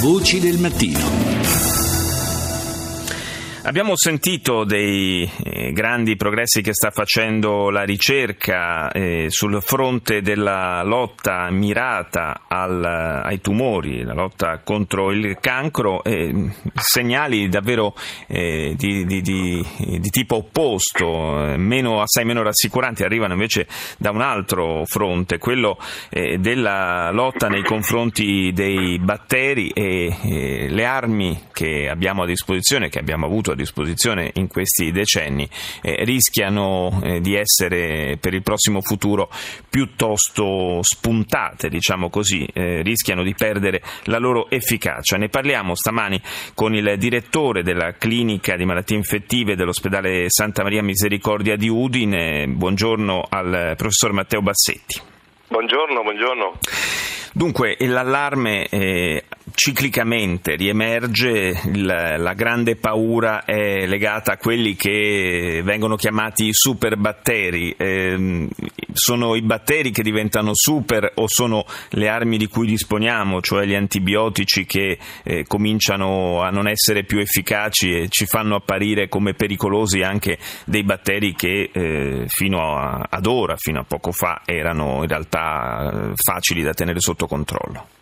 Voci del mattino. Abbiamo sentito dei eh, grandi progressi che sta facendo la ricerca eh, sul fronte della lotta mirata al, ai tumori, la lotta contro il cancro, eh, segnali davvero eh, di, di, di, di, tipo opposto, meno, assai meno rassicuranti, arrivano invece da un altro fronte, quello della lotta nei confronti dei batteri e le armi che abbiamo a disposizione, che abbiamo avuto a disposizione in questi decenni eh, rischiano eh, di essere per il prossimo futuro piuttosto spuntate, diciamo così, eh, rischiano di perdere la loro efficacia. Ne parliamo stamani con il direttore della clinica di malattie infettive dell'ospedale Santa Maria Misericordia di Udine. Buongiorno al professor Matteo Bassetti. Buongiorno, buongiorno. Dunque, l'allarme eh, ciclicamente riemerge, il, la grande paura è legata a quelli che vengono chiamati superbatteri. Eh, sono i batteri che diventano super o sono le armi di cui disponiamo, cioè gli antibiotici che eh, cominciano a non essere più efficaci e ci fanno apparire come pericolosi anche dei batteri che eh, fino a, ad ora, fino a poco fa, erano in realtà eh, facili da tenere sotto controllo.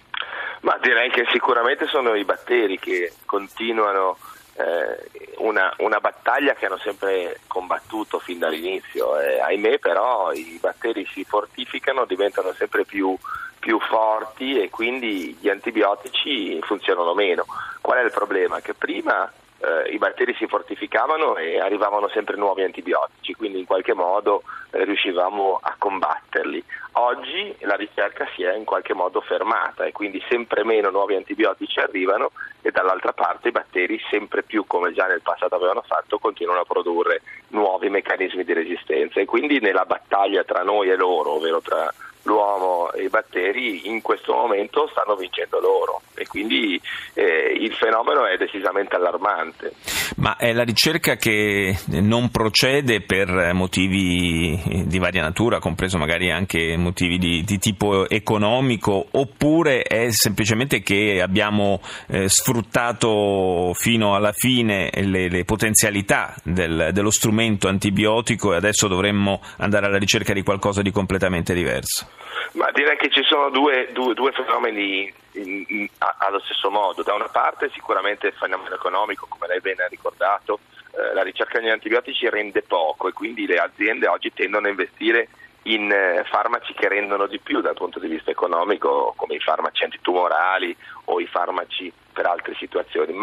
Ma direi che sicuramente sono i batteri che continuano eh, una, una, battaglia che hanno sempre combattuto fin dall'inizio. Eh, ahimè però i batteri si fortificano, diventano sempre più, più forti e quindi gli antibiotici funzionano meno. Qual è il problema? Che prima eh, i batteri si fortificavano e arrivavano sempre nuovi antibiotici, quindi in qualche modo eh, riuscivamo a combatterli. Oggi la ricerca si è in qualche modo fermata e quindi sempre meno nuovi antibiotici arrivano e dall'altra parte i batteri sempre più, come già nel passato avevano fatto, continuano a produrre nuovi meccanismi di resistenza e quindi nella battaglia tra noi e loro, ovvero tra l'uomo e i batteri in questo momento stanno vincendo loro e quindi eh, il fenomeno è decisamente allarmante. Ma è la ricerca che non procede per motivi di varia natura, compreso magari anche motivi di, di tipo economico, oppure è semplicemente che abbiamo eh, sfruttato fino alla fine le, le potenzialità del, dello strumento antibiotico e adesso dovremmo andare alla ricerca di qualcosa di completamente diverso? Ma direi che ci sono due, due, due fenomeni in, in, a, allo stesso modo. Da una parte sicuramente il fenomeno economico, come lei bene ha ricordato, eh, la ricerca degli antibiotici rende poco e quindi le aziende oggi tendono a investire in eh, farmaci che rendono di più dal punto di vista economico, come i farmaci antitumorali o i farmaci per altre situazioni,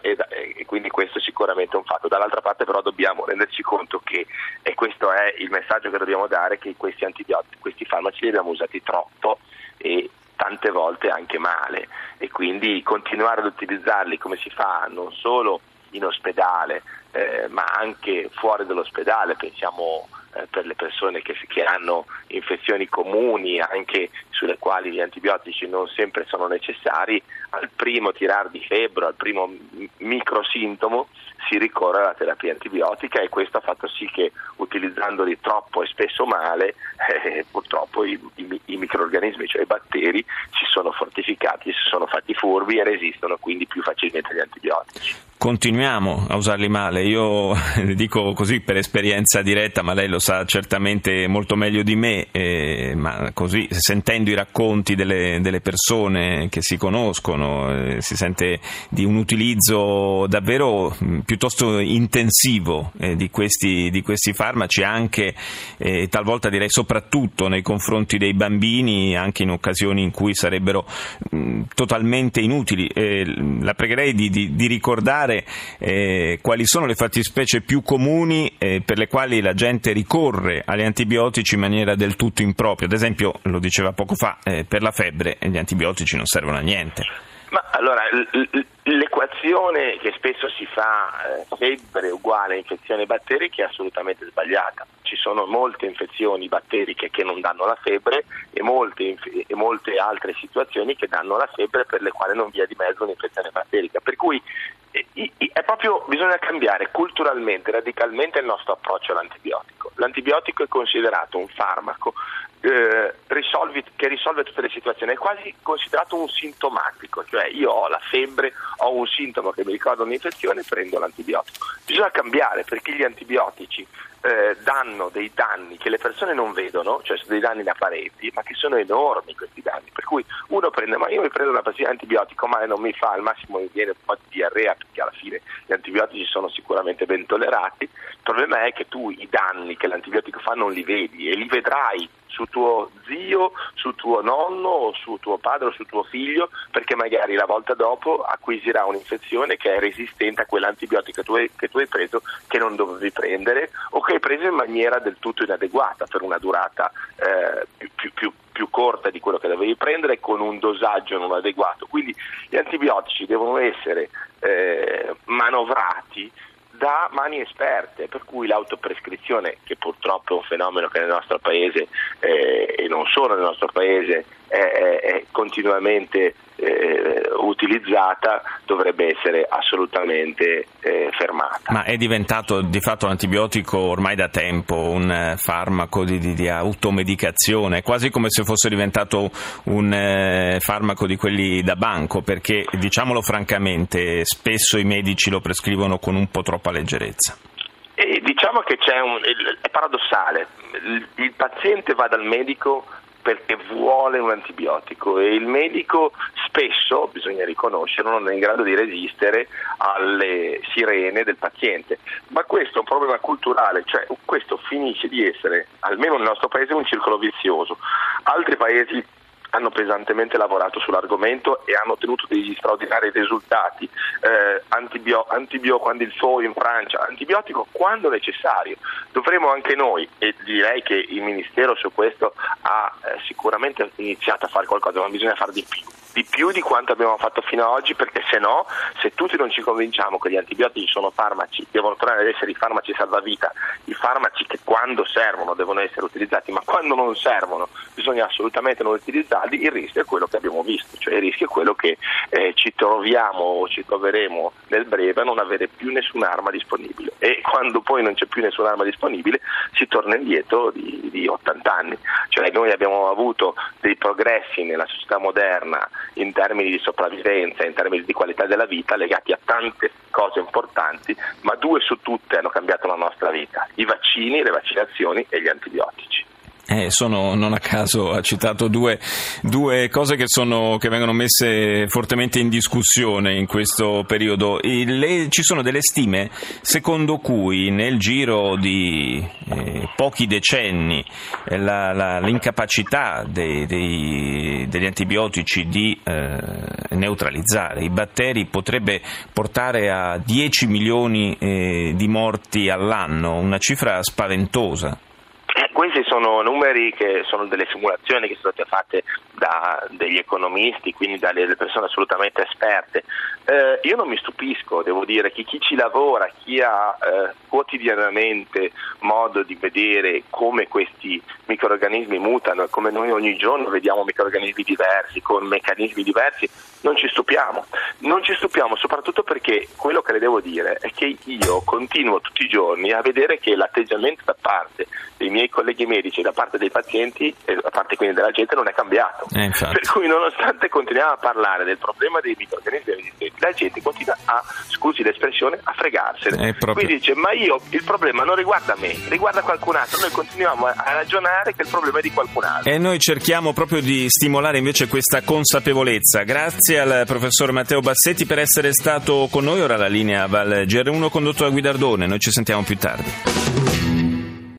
e, e, quindi questo è sicuramente un fatto. Dall'altra parte però dobbiamo renderci conto che, e questo è il messaggio che dobbiamo dare, che questi antibiotici, questi farmaci li abbiamo usati troppo e tante volte anche male e quindi continuare ad utilizzarli come si fa non solo in ospedale eh, ma anche fuori dall'ospedale, pensiamo eh, per le persone che, che, hanno infezioni comuni, anche sulle quali gli antibiotici non sempre sono necessari, al primo tirar di febbre, al primo microsintomo si ricorre alla terapia antibiotica e questo ha fatto sì che utilizzandoli troppo e spesso male, eh, purtroppo i, i, i, microorganismi, cioè i batteri, si sono fortificati, si sono fatti furbi e resistono quindi più facilmente agli antibiotici. Continuiamo a usarli male, io dico così per esperienza diretta, ma lei lo sa certamente molto meglio di me, eh, ma così sentendo i racconti delle, delle persone che si conoscono, eh, si sente di un utilizzo davvero più piuttosto intensivo eh, di, questi, di, questi, farmaci, anche eh, talvolta direi soprattutto nei confronti dei bambini, anche in occasioni in cui sarebbero mh, totalmente inutili. Eh, la pregherei di, di, di ricordare eh, quali sono le fattispecie più comuni eh, per le quali la gente ricorre agli antibiotici in maniera del tutto impropria. Ad esempio, lo diceva poco fa, eh, per la febbre gli antibiotici non servono a niente. Ma allora, l'equazione che spesso si fa eh, febbre uguale infezione batterica è assolutamente sbagliata. Ci sono molte infezioni batteriche che non danno la febbre e molte, e molte altre situazioni che danno la febbre per le quali non vi è di mezzo un'infezione batterica. Per cui eh, è proprio, bisogna cambiare culturalmente, radicalmente il nostro approccio all'antibiotico. L'antibiotico è considerato un farmaco eh, risolvi, che risolve tutte le situazioni, è quasi considerato un sintomatico, cioè io ho la febbre, ho un sintomo che mi ricorda un'infezione, prendo l'antibiotico. Bisogna cambiare perché gli antibiotici eh, danno dei danni che le persone non vedono, cioè sono dei danni da pareti, ma che sono enormi questi danni. Per cui uno prende, ma io mi prendo una pastiglia antibiotico, ma non mi fa, al massimo mi viene un po' di diarrea, perché alla fine gli antibiotici sono sicuramente ben tollerati. Il problema è che tu i danni che l'antibiotico fa non li vedi e li vedrai su tuo zio, su tuo nonno o su tuo padre o su tuo figlio, perché magari la volta dopo acquisirà un'infezione che è resistente a quell'antibiotico che tu hai, che tu hai preso che non dovevi prendere o che hai preso in maniera del tutto inadeguata per una durata eh, più, più, più corta di quello che dovevi prendere con un dosaggio non adeguato. Quindi gli antibiotici devono essere eh, manovrati da mani esperte, per cui l'autoprescrizione, che purtroppo è un fenomeno che nel nostro paese eh, e non solo nel nostro paese è, è, continuamente eh, utilizzata dovrebbe essere assolutamente eh, fermata. Ma è diventato di fatto l'antibiotico ormai da tempo un eh, farmaco di, di, di, automedicazione, quasi come se fosse diventato un eh, farmaco di quelli da banco, perché diciamolo francamente, spesso i medici lo prescrivono con un po' troppa leggerezza. E diciamo che c'è un, è paradossale, il, il paziente va dal medico perché vuole un antibiotico e il medico spesso, bisogna riconoscerlo, non è in grado di resistere alle sirene del paziente. Ma questo è un problema culturale, cioè questo finisce di essere, almeno nel nostro paese, un circolo vizioso. Altri paesi hanno pesantemente lavorato sull'argomento e hanno ottenuto degli straordinari risultati. Eh, antibio, antibio quando il FO in Francia, antibiotico quando necessario. Dovremmo anche noi, e direi che il Ministero su questo ha eh, sicuramente iniziato a fare qualcosa, ma bisogna fare di più di più di quanto abbiamo fatto fino ad oggi perché se no, se tutti non ci convinciamo che gli antibiotici sono farmaci, devono tornare ad essere i farmaci salvavita, i farmaci che quando servono devono essere utilizzati, ma quando non servono bisogna assolutamente non utilizzarli, il rischio è quello che abbiamo visto, cioè il rischio è quello che eh, ci troviamo o ci troveremo nel breve a non avere più nessun'arma disponibile. E quando poi non c'è più nessun'arma disponibile si torna indietro di, di 80 anni, cioè noi abbiamo avuto dei progressi nella società moderna in termini di sopravvivenza, in termini di qualità della vita legati a tante cose importanti, ma due su tutte hanno cambiato la nostra vita, i vaccini, le vaccinazioni e gli antibiotici. Eh, sono, non a caso ha citato due, due cose che, sono, che, vengono messe fortemente in discussione in questo periodo. Le, ci sono delle stime secondo cui nel giro di eh, pochi decenni eh, la, la, l'incapacità dei, dei, degli antibiotici di eh, neutralizzare i batteri potrebbe portare a 10 milioni eh, di morti all'anno, una cifra spaventosa. Questi sono numeri che sono delle simulazioni che sono state fatte da degli economisti, quindi dalle persone assolutamente esperte. Eh, io non mi stupisco, devo dire, che chi ci lavora, chi ha eh, quotidianamente modo di vedere come questi microorganismi mutano come noi ogni giorno vediamo microorganismi diversi, con meccanismi diversi, non ci stupiamo. Non ci stupiamo soprattutto perché quello che le devo dire è che io continuo tutti i giorni a vedere che l'atteggiamento da parte dei miei colleghi medici da parte dei pazienti e da parte quindi della gente non è cambiato. Eh, per cui nonostante continuiamo a parlare del problema dei microorganismi resistenti, la gente continua a, scusi l'espressione, a fregarsene. Proprio... Quindi dice ma io il problema non riguarda me, riguarda qualcun altro. Noi continuiamo a ragionare che il problema è di qualcun altro. E noi cerchiamo proprio di stimolare invece questa consapevolezza. Grazie al professor Matteo Bassetti per essere stato con noi. Ora la linea Val GR1 condotto da Guidardone. Noi ci sentiamo più tardi.